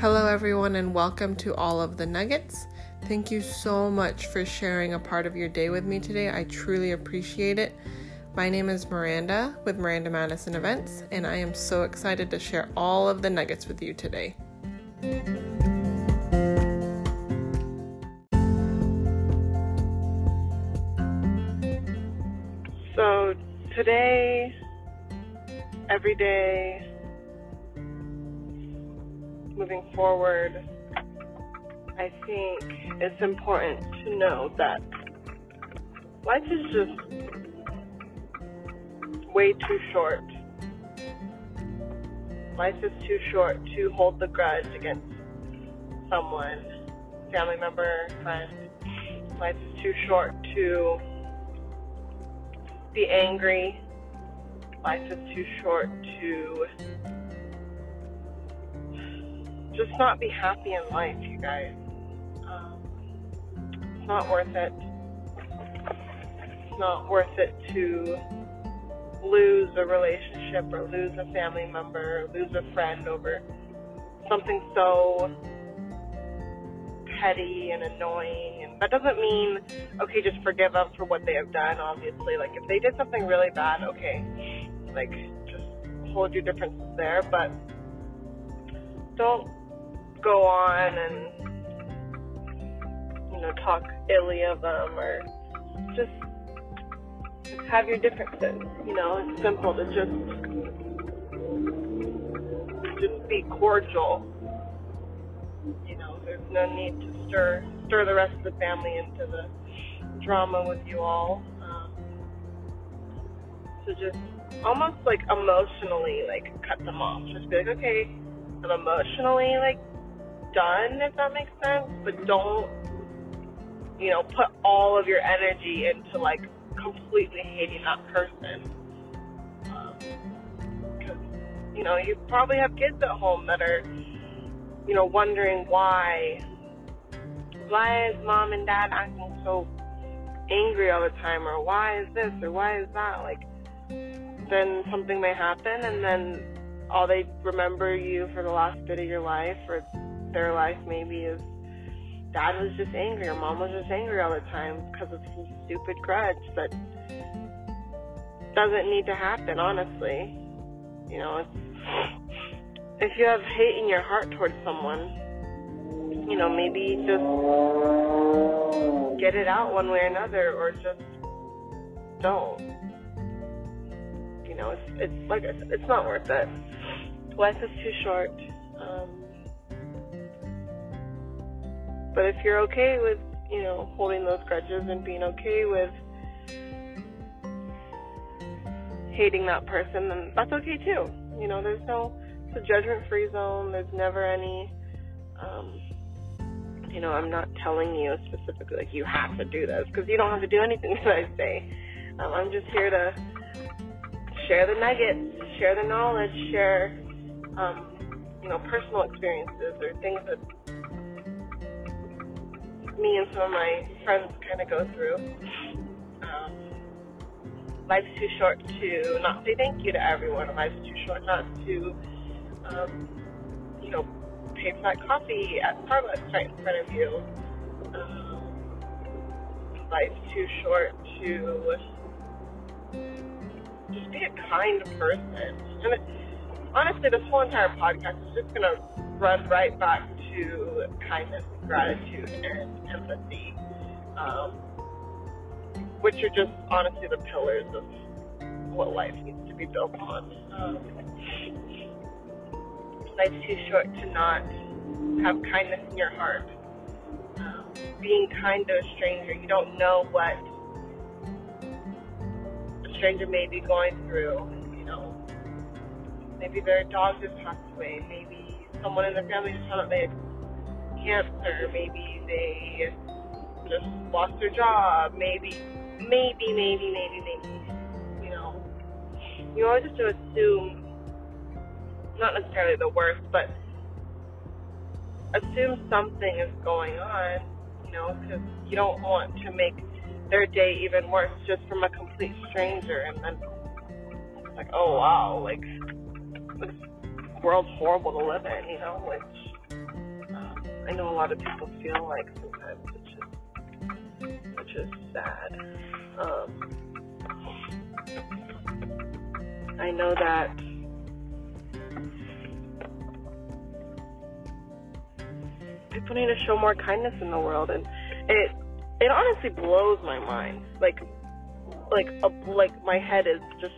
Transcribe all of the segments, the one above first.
Hello, everyone, and welcome to All of the Nuggets. Thank you so much for sharing a part of your day with me today. I truly appreciate it. My name is Miranda with Miranda Madison Events, and I am so excited to share all of the nuggets with you today. So, today, every day, moving forward, I think it's important to know that life is just way too short. Life is too short to hold the grudge against someone, family member, friend. Life is too short to be angry. Life is too short to just not be happy in life, you guys. Um, it's not worth it. It's not worth it to lose a relationship or lose a family member, or lose a friend over something so petty and annoying. And that doesn't mean, okay, just forgive them for what they have done, obviously. Like, if they did something really bad, okay, like, just hold your differences there, but don't go on and you know talk illy of them or just have your differences. You know, it's simple to just just be cordial. You know, there's no need to stir stir the rest of the family into the drama with you all. Um, so just almost like emotionally like cut them off. Just be like, okay, I'm emotionally like done, if that makes sense. But don't, you know, put all of your energy into like completely hating that person. Um, you know, you probably have kids at home that are, you know, wondering why. Why is mom and dad acting so angry all the time? Or why is this? Or why is that? Like, then something may happen, and then all they remember you for the last bit of your life, or their life maybe is dad was just angry or mom was just angry all the time because of some stupid grudge that doesn't need to happen, honestly. You know, if you have hate in your heart towards someone, you know, maybe just get it out one way or another or just don't. You know, it's, it's like it's not worth it. Life is too short. Um, but if you're okay with, you know, holding those grudges and being okay with hating that person, then that's okay too. You know, there's no, it's a judgment free zone. There's never any, um, you know, I'm not telling you specifically, like, you have to do this, because you don't have to do anything that I say. Um, I'm just here to share the nuggets, share the knowledge, share, um, you know, personal experiences or things that me and some of my friends kind of go through. Um, life's too short to not say thank you to everyone. Life's too short not to, um, you know, pay for that coffee at Starbucks right in front of you. Um, life's too short to just be a kind person. And it, honestly, this whole entire podcast is just going to run right back to kindness, gratitude, and empathy, um, which are just honestly the pillars of what life needs to be built on. Um, life's too short to not have kindness in your heart. Um, being kind to a stranger, you don't know what a stranger may be going through. You know, maybe their dog just passed away. Maybe someone in the family just found out they had cancer. Maybe they just lost their job. Maybe, maybe, maybe, maybe, maybe. You know, you always have to assume, not necessarily the worst, but assume something is going on. You know, because you don't want to make their day even worse just from a complete stranger, and then like, oh wow, like world's horrible to live in, you know, which I know a lot of people feel like sometimes, which is which is sad. Um, I know that people need to show more kindness in the world, and it it honestly blows my mind. Like like a, like my head is just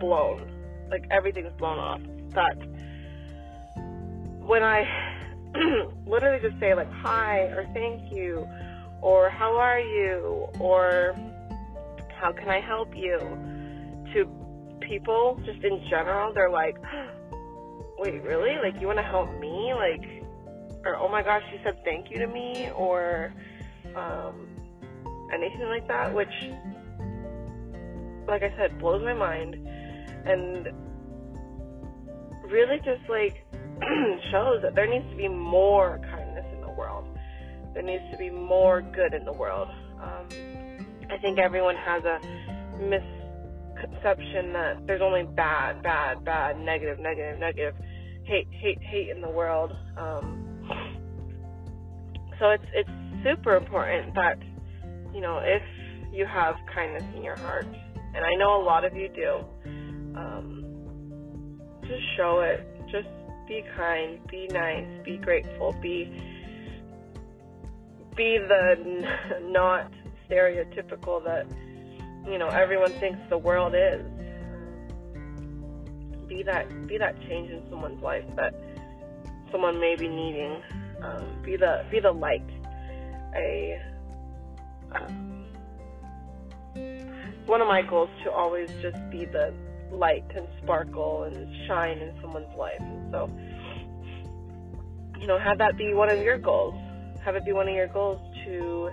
blown. Like everything's blown off. That when I literally just say like hi or thank you or how are you? or how can I help you? to people just in general they're like wait really? Like you want to help me? Like or oh my gosh you said thank you to me or um anything like that which like I said blows my mind. And really just like shows that there needs to be more kindness in the world. There needs to be more good in the world. Um, I think everyone has a misconception that there's only bad, bad, bad, negative, negative, negative, hate, hate, hate in the world. Um, so it's it's super important that you know if you have kindness in your heart, and I know a lot of you do. Um, just show it. Just be kind, be nice, be grateful, be be the not stereotypical that you know everyone thinks the world is. Be that be that change in someone's life that someone may be needing. Um, be the be the light. A um, one of my goals to always just be the light and sparkle and shine in someone's life. So, you know, have that be one of your goals. Have it be one of your goals to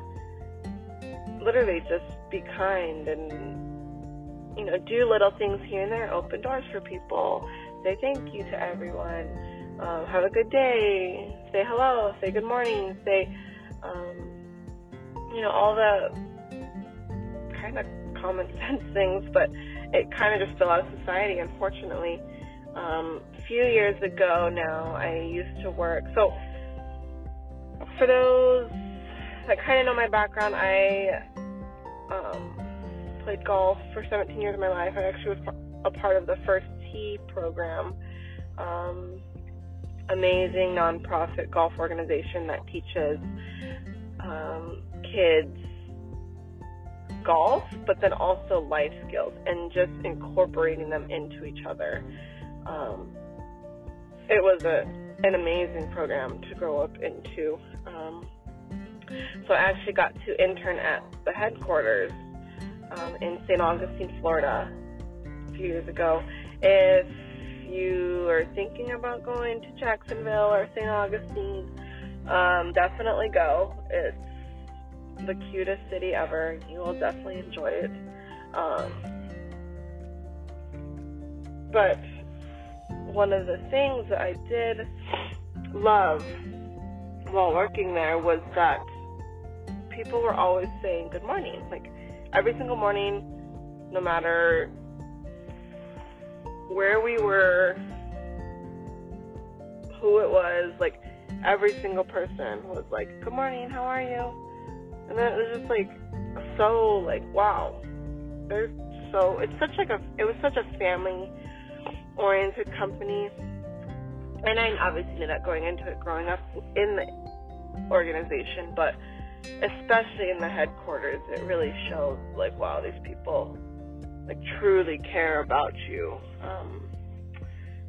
literally just be kind and, you know, do little things here and there, open doors for people, say thank you to everyone, um, have a good day, say hello, say good morning, say, um, you know, all the kind of common sense things, but it kind of just fell out of society, unfortunately. Um, a few years ago now, I used to work. So, for those that kind of know my background, I um, played golf for 17 years of my life. I actually was a part of the First Tee program. Um, amazing nonprofit golf organization that teaches um, kids golf, but then also life skills and just incorporating them into each other. Um, it was a an amazing program to grow up into. Um, so I actually got to intern at the headquarters um, in St. Augustine, Florida, a few years ago. If you are thinking about going to Jacksonville or St. Augustine, um, definitely go. It's the cutest city ever. You will definitely enjoy it. Um, but one of the things that I did love while working there was that people were always saying good morning. Like every single morning, no matter where we were, who it was, like every single person was like, Good morning, how are you? And then it was just like so like wow. They're so it's such like a it was such a family oriented company. And I obviously knew that going into it growing up in the organization but especially in the headquarters it really showed like wow these people like truly care about you. Um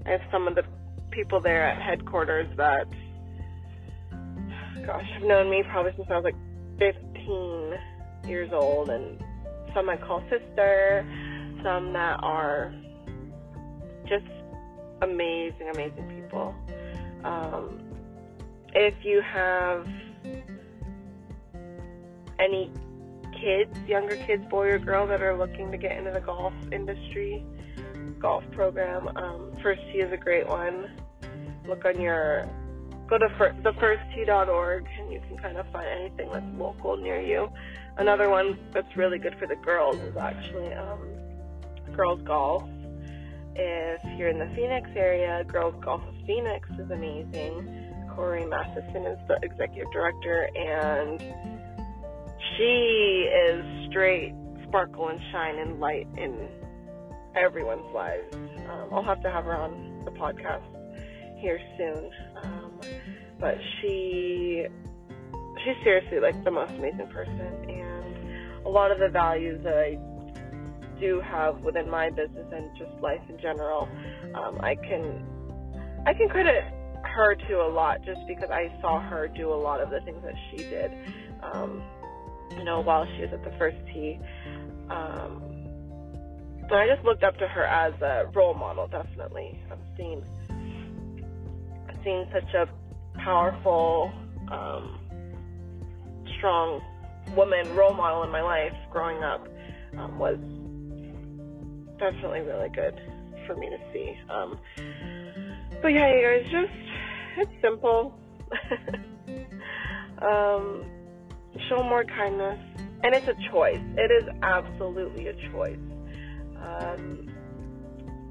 and some of the people there at headquarters that gosh have known me probably since I was like 15 years old, and some I call sister, some that are just amazing, amazing people. Um, if you have any kids, younger kids, boy or girl, that are looking to get into the golf industry, golf program, um, First Tee is a great one. Look on your go to fir- and you can kind of find anything that's local near you. Another one that's really good for the girls is actually um, Girls Golf. If you're in the Phoenix area, Girls Golf of Phoenix is amazing. Corey Matheson is the executive director, and she is straight sparkle and shine and light in everyone's lives. Um, I'll have to have her on the podcast here soon. Um, but she she's seriously like the most amazing person and a lot of the values that I do have within my business and just life in general, um, I can I can credit her to a lot just because I saw her do a lot of the things that she did. Um, you know, while she was at the first tee. Um, but I just looked up to her as a role model, definitely. I've seen, Seen such a powerful, um, strong woman role model in my life growing up um, was definitely really good for me to see. Um, but yeah, you guys, just it's simple. um, show more kindness, and it's a choice. It is absolutely a choice. Um,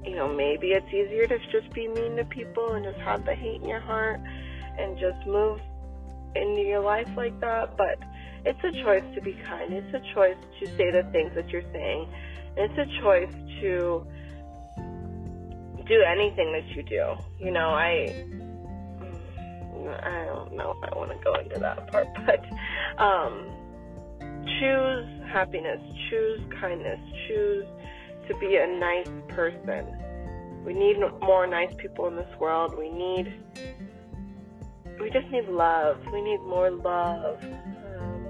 you know, maybe it's easier to just be mean to people and just have the hate in your heart and just move into your life like that, but it's a choice to be kind. It's a choice to say the things that you're saying. It's a choice to do anything that you do. You know, I I don't know if I want to go into that part, but um, choose happiness, choose kindness, choose to be a nice person. We need more nice people in this world. We need, we just need love. We need more love. Um,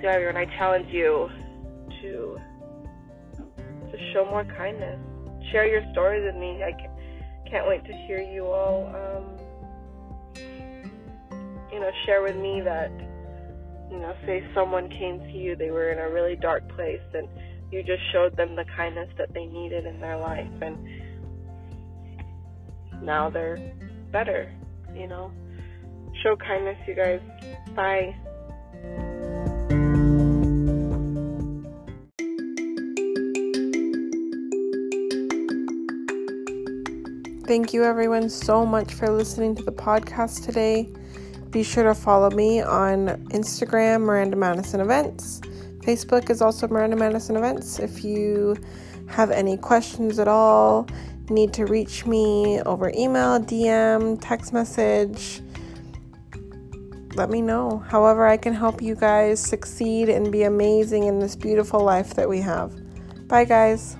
so everyone, I challenge you to to show more kindness. Share your stories with me. I can, can't wait to hear you all. Um, you know, share with me that you know, say someone came to you, they were in a really dark place, and you just showed them the kindness that they needed in their life, and now they're better, you know. Show kindness, you guys. Bye. Thank you, everyone, so much for listening to the podcast today. Be sure to follow me on Instagram, Miranda Madison Events. Facebook is also Miranda Madison Events. If you have any questions at all, need to reach me over email, DM, text message, let me know. However, I can help you guys succeed and be amazing in this beautiful life that we have. Bye, guys.